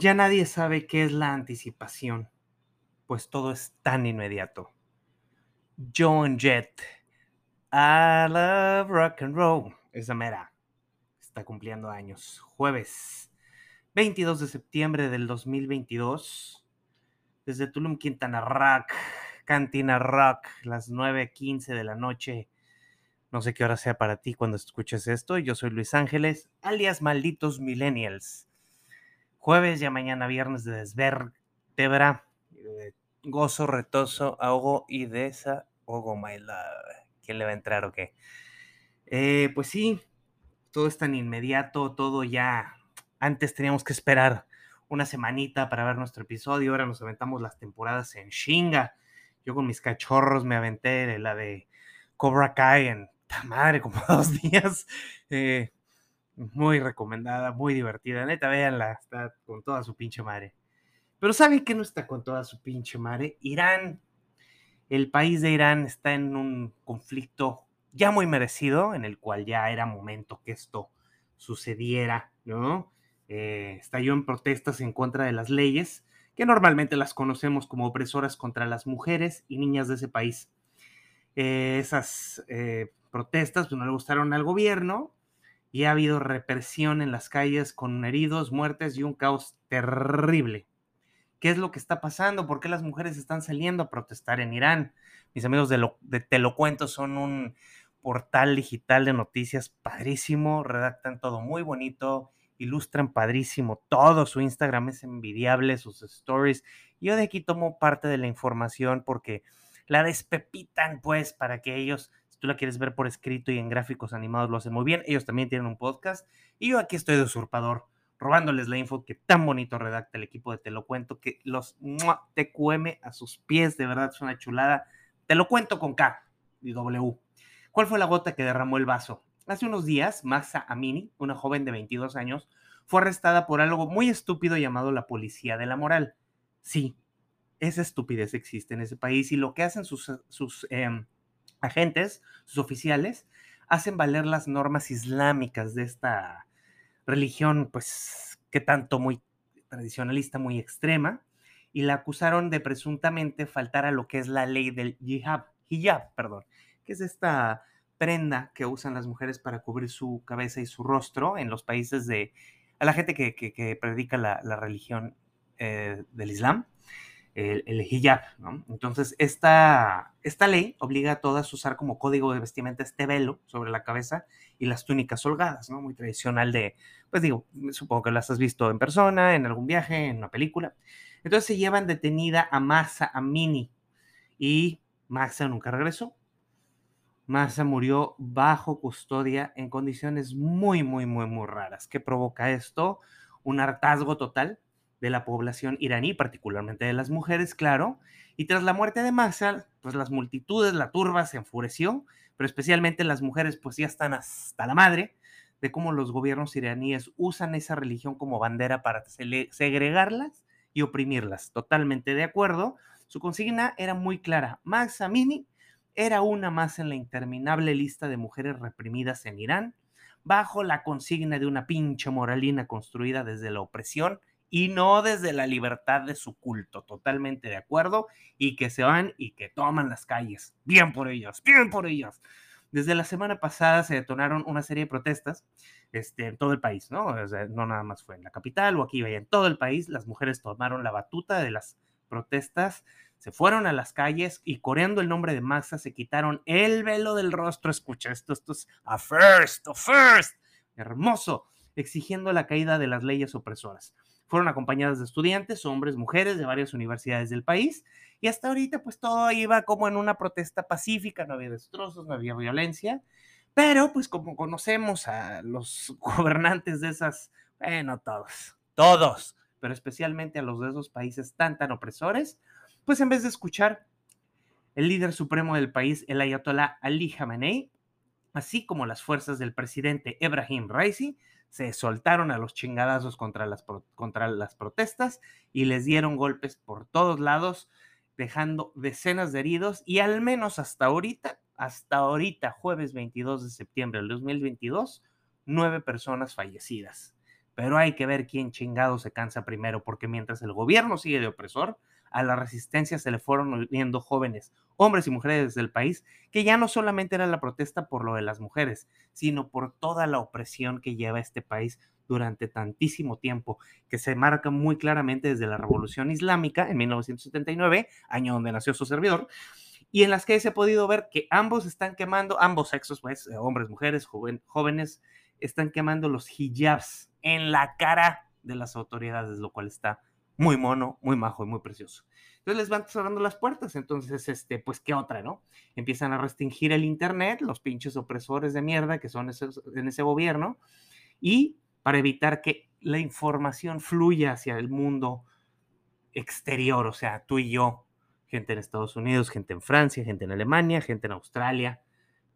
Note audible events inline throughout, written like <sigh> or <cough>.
Ya nadie sabe qué es la anticipación, pues todo es tan inmediato. Joan Jett, I love rock and roll, esa mera, está cumpliendo años. Jueves 22 de septiembre del 2022, desde Tulum, Quintana Rock, Cantina Rock, las 9.15 de la noche. No sé qué hora sea para ti cuando escuches esto. Yo soy Luis Ángeles, alias Malditos Millennials jueves, ya mañana viernes de desvertebra, de gozo, retoso, ahogo y desahogo, my love. ¿Quién le va a entrar o qué? Eh, pues sí, todo es tan inmediato, todo ya. Antes teníamos que esperar una semanita para ver nuestro episodio, ahora nos aventamos las temporadas en chinga. Yo con mis cachorros me aventé la de Cobra Kai en <laughs> madre, como <laughs> dos días. Eh, muy recomendada, muy divertida. Neta, véanla, está con toda su pinche madre. Pero ¿saben qué no está con toda su pinche madre? Irán. El país de Irán está en un conflicto ya muy merecido, en el cual ya era momento que esto sucediera, ¿no? Eh, estalló en protestas en contra de las leyes, que normalmente las conocemos como opresoras contra las mujeres y niñas de ese país. Eh, esas eh, protestas pues, no le gustaron al gobierno, y ha habido represión en las calles con heridos, muertes y un caos terrible. ¿Qué es lo que está pasando? ¿Por qué las mujeres están saliendo a protestar en Irán? Mis amigos de, lo, de Te lo cuento son un portal digital de noticias padrísimo, redactan todo muy bonito, ilustran padrísimo todo, su Instagram es envidiable, sus stories. Yo de aquí tomo parte de la información porque la despepitan pues para que ellos tú la quieres ver por escrito y en gráficos animados lo hacen muy bien. Ellos también tienen un podcast. Y yo aquí estoy de usurpador, robándoles la info que tan bonito redacta el equipo de Te lo cuento, que los TQM a sus pies, de verdad es una chulada. Te lo cuento con K y W. ¿Cuál fue la gota que derramó el vaso? Hace unos días, Maxa Amini, una joven de 22 años, fue arrestada por algo muy estúpido llamado la policía de la moral. Sí, esa estupidez existe en ese país y lo que hacen sus, sus em, agentes, sus oficiales, hacen valer las normas islámicas de esta religión, pues, que tanto muy tradicionalista, muy extrema, y la acusaron de presuntamente faltar a lo que es la ley del hijab, hijab, perdón, que es esta prenda que usan las mujeres para cubrir su cabeza y su rostro en los países de, a la gente que, predica la, religión eh, del Islam el, hijab. Entonces, esta, esta ley obliga a todas a usar como código de vestimenta este velo sobre la cabeza y las túnicas holgadas, ¿no? Muy tradicional de, pues digo, supongo que las has visto en persona, en algún viaje, en una película. Entonces se llevan detenida a Masa Amini y Masa nunca regresó. Masa murió bajo custodia en condiciones muy, muy, muy, muy raras. ¿Qué provoca esto? Un hartazgo total de la población iraní, particularmente de las mujeres, claro. Y tras la muerte de Massa, pues las multitudes, la turba se enfureció, pero especialmente las mujeres pues ya están hasta la madre de cómo los gobiernos iraníes usan esa religión como bandera para segregarlas y oprimirlas. Totalmente de acuerdo. Su consigna era muy clara. Max Amini era una más en la interminable lista de mujeres reprimidas en Irán, bajo la consigna de una pinche moralina construida desde la opresión y no desde la libertad de su culto. Totalmente de acuerdo. Y que se van y que toman las calles. Bien por ellos, bien por ellos. Desde la semana pasada se detonaron una serie de protestas este, en todo el país, ¿no? no nada más fue en la capital o aquí, en todo el país. Las mujeres tomaron la batuta de las protestas, se fueron a las calles y coreando el nombre de Maxa se quitaron el velo del rostro. Escucha, esto, esto es a first, a first. Hermoso, exigiendo la caída de las leyes opresoras. Fueron acompañadas de estudiantes, hombres, mujeres de varias universidades del país. Y hasta ahorita, pues todo iba como en una protesta pacífica, no había destrozos, no había violencia. Pero, pues como conocemos a los <laughs> gobernantes de esas, bueno, todos, todos, pero especialmente a los de esos países tan, tan opresores, pues en vez de escuchar el líder supremo del país, el ayatollah Ali Khamenei, así como las fuerzas del presidente Ebrahim Raisi, se soltaron a los chingadazos contra las, contra las protestas y les dieron golpes por todos lados, dejando decenas de heridos y al menos hasta ahorita, hasta ahorita, jueves 22 de septiembre del 2022, nueve personas fallecidas. Pero hay que ver quién chingado se cansa primero, porque mientras el gobierno sigue de opresor, a la resistencia se le fueron uniendo jóvenes, hombres y mujeres del país, que ya no solamente era la protesta por lo de las mujeres, sino por toda la opresión que lleva este país durante tantísimo tiempo, que se marca muy claramente desde la Revolución Islámica en 1979, año donde nació su servidor, y en las que se ha podido ver que ambos están quemando, ambos sexos, pues, eh, hombres, mujeres, jóvenes, están quemando los hijabs en la cara de las autoridades, lo cual está muy mono, muy majo y muy precioso. Entonces les van cerrando las puertas, entonces, este, pues, ¿qué otra, no? Empiezan a restringir el Internet, los pinches opresores de mierda que son en ese gobierno, y para evitar que la información fluya hacia el mundo exterior, o sea, tú y yo, gente en Estados Unidos, gente en Francia, gente en Alemania, gente en Australia.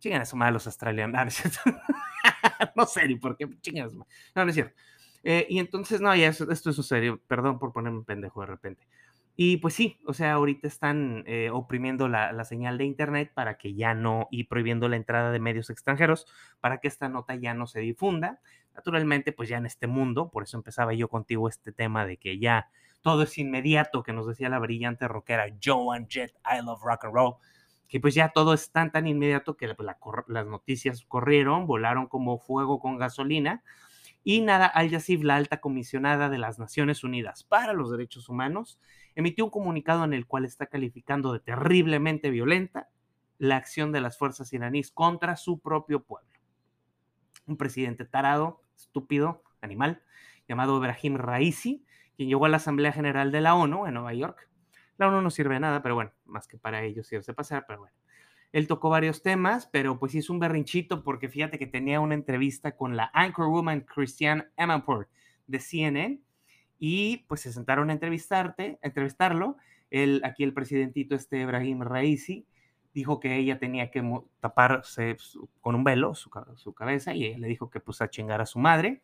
Chingan a su madre los australianos. <laughs> no sé ni por qué, chingan a. No, no es cierto. Eh, y entonces, no, ya esto, esto es serio, perdón por ponerme un pendejo de repente. Y pues sí, o sea, ahorita están eh, oprimiendo la, la, señal de Internet para que ya no, y prohibiendo la entrada de medios extranjeros para que esta nota ya no se difunda. Naturalmente, pues ya en este mundo, por eso empezaba yo contigo este tema de que ya todo es inmediato, que nos decía la brillante rockera Joan Jett, I love rock and roll, que pues ya todo es tan, tan inmediato que las noticias corrieron, volaron como fuego con gasolina y nada, Al Yassif, la alta comisionada de las Naciones Unidas para los Derechos Humanos, emitió un comunicado en el cual está calificando de terriblemente violenta la acción de las fuerzas iraníes contra su propio pueblo. Un presidente tarado, estúpido, animal, llamado Ibrahim Raisi, quien llegó a la Asamblea General de la ONU en Nueva York. La ONU no sirve de nada, pero bueno, más que para ellos sirve pasar, pero bueno. Él tocó varios temas, pero pues hizo un berrinchito porque fíjate que tenía una entrevista con la anchorwoman Christiane Amanpour de CNN y pues se sentaron a entrevistarte, entrevistarlo. El, aquí el presidentito este Ibrahim Raisi dijo que ella tenía que taparse con un velo su, su, cabeza y ella le dijo que pues a chingar a su madre.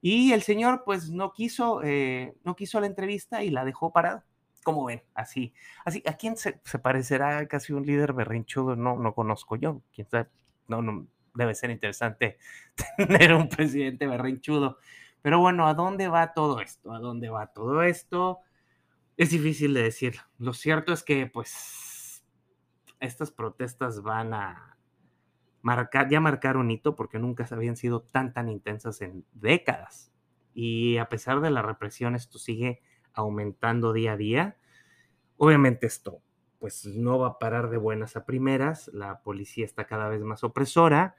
Y el señor pues no quiso, eh, no quiso la entrevista y la dejó parada. ¿Cómo ven? Así. Así, ¿a quién se, parecerá casi un líder berrinchudo? No, no conozco yo. ¿Quién sabe? No, no, debe ser interesante <laughs> tener un presidente berrinchudo. Pero bueno, ¿a dónde va todo esto? ¿A dónde va todo esto? Es difícil de decir. Lo cierto es que, pues, estas protestas van a marcar, ya marcar un hito porque nunca habían sido tan, tan intensas en décadas. Y a pesar de la represión, esto sigue aumentando día a día. Obviamente esto pues no va a parar de buenas a primeras, la policía está cada vez más opresora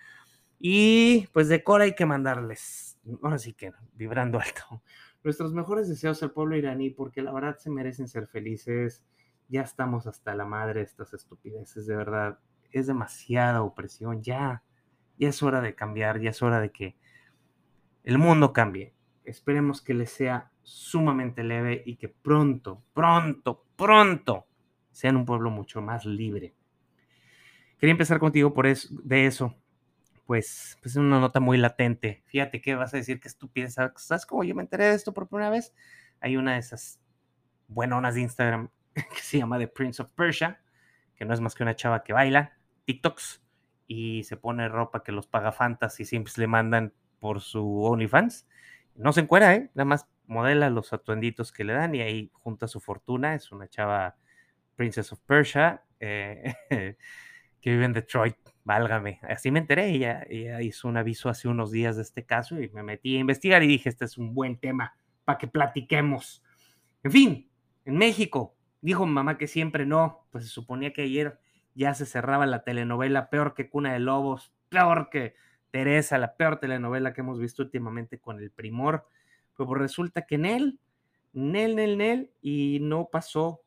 y pues de Cora hay que mandarles, ahora sí que vibrando <laughs> alto, nuestros mejores deseos al pueblo iraní porque la verdad se merecen ser felices, ya estamos hasta la madre de estas estupideces, de verdad, es demasiada opresión, ya, ya es hora de cambiar, ya es hora de que el mundo cambie. Esperemos que les sea sumamente leve y que pronto, pronto, pronto sean un pueblo mucho más libre. Quería empezar contigo por eso, de eso. Pues, pues es una nota muy latente. Fíjate que vas a decir que estupidez. ¿Sabes cómo yo me enteré de esto por primera vez? Hay una de esas buenonas de Instagram <laughs> que se llama The Prince of Persia, que no es más que una chava que baila TikToks y se pone ropa que los paga Fantasy siempre le mandan por su OnlyFans. No se encuera, ¿eh? Nada más modela los atuenditos que le dan y ahí junta su fortuna. Es una chava Princess of Persia eh, <laughs> que vive en Detroit. Válgame. Así me enteré. Ella, hizo un aviso hace unos días de este caso y me metí a investigar y dije, este es un buen tema para que platiquemos. En fin, en México, dijo mamá que siempre no, pues se suponía que ayer ya se cerraba la telenovela peor que Cuna de Lobos, peor que Teresa, la peor telenovela que hemos visto últimamente con el primor. Pues, pues resulta que en él, Nel, Nel, Nel, y no pasó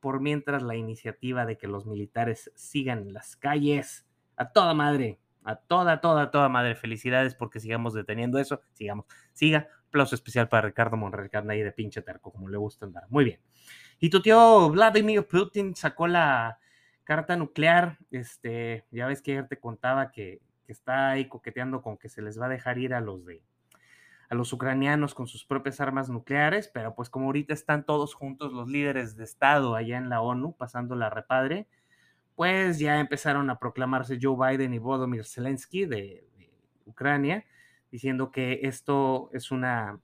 por mientras la iniciativa de que los militares sigan en las calles. A toda madre, a toda, toda, toda madre. Felicidades porque sigamos deteniendo eso. Sigamos, siga. Aplauso especial para Ricardo Monreal, ahí de pinche terco, como le gusta andar. Muy bien. Y tu tío Vladimir Putin sacó la carta nuclear. Este, ya ves que ayer te contaba que, que está ahí coqueteando con que se les va a dejar ir a los de a los ucranianos con sus propias armas nucleares, pero pues como ahorita están todos juntos los líderes de Estado allá en la ONU pasando la repadre, pues ya empezaron a proclamarse Joe Biden y Volodymyr Zelensky de, Ucrania, diciendo que esto es una,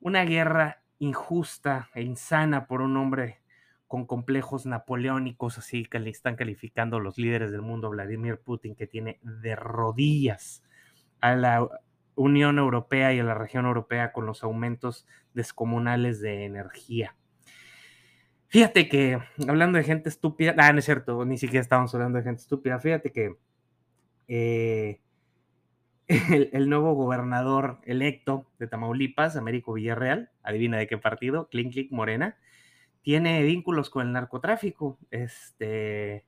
una guerra injusta e insana por un hombre con complejos napoleónicos, así que le están calificando los líderes del mundo, Vladimir Putin, que tiene de rodillas a la Unión Europea y a la región europea con los aumentos descomunales de energía. Fíjate que, hablando de gente estúpida, ah, no es cierto, ni siquiera estábamos hablando de gente estúpida, fíjate que eh, <laughs> el, nuevo gobernador electo de Tamaulipas, Américo Villarreal, adivina de qué partido, Clint Click Morena, tiene vínculos con el narcotráfico, este,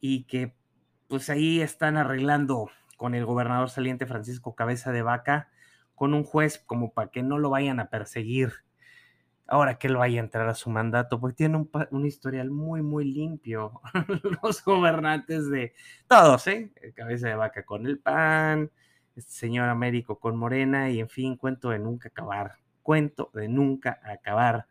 y que pues ahí están arreglando con el gobernador saliente Francisco Cabeza de Vaca, con un juez como para que no lo vayan a perseguir ahora que él vaya a entrar a su mandato, porque tiene un, historial muy, muy limpio. <laughs> Los gobernantes de todos, ¿eh? Cabeza de vaca con el PAN, este señor Américo con Morena, y en fin, cuento de nunca acabar. Cuento de nunca acabar.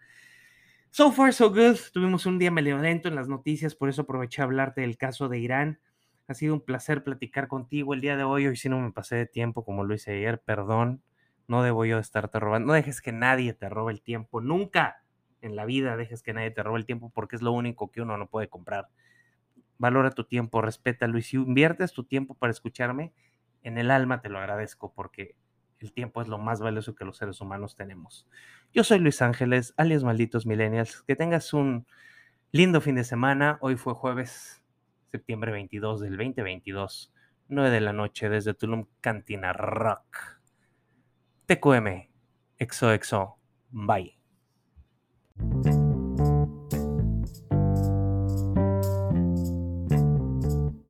So far, so good. Tuvimos un día medio lento en las noticias, por eso aproveché a hablarte del caso de Irán. Ha sido un placer platicar contigo el día de hoy. Hoy si no me pasé de tiempo como lo hice ayer, perdón. No debo yo estarte robando. No dejes que nadie te robe el tiempo. Nunca en la vida dejes que nadie te robe el tiempo porque es lo único que uno no puede comprar. Valora tu tiempo, respétalo y si inviertes tu tiempo para escucharme, en el alma te lo agradezco porque el tiempo es lo más valioso que los seres humanos tenemos. Yo soy Luis Ángeles, alias Malditos Millennials. Que tengas un lindo fin de semana. Hoy fue jueves, septiembre 22 del 2022, 9 de la noche desde Tulum Cantina Rock. TQM. EXO EXO. Bye.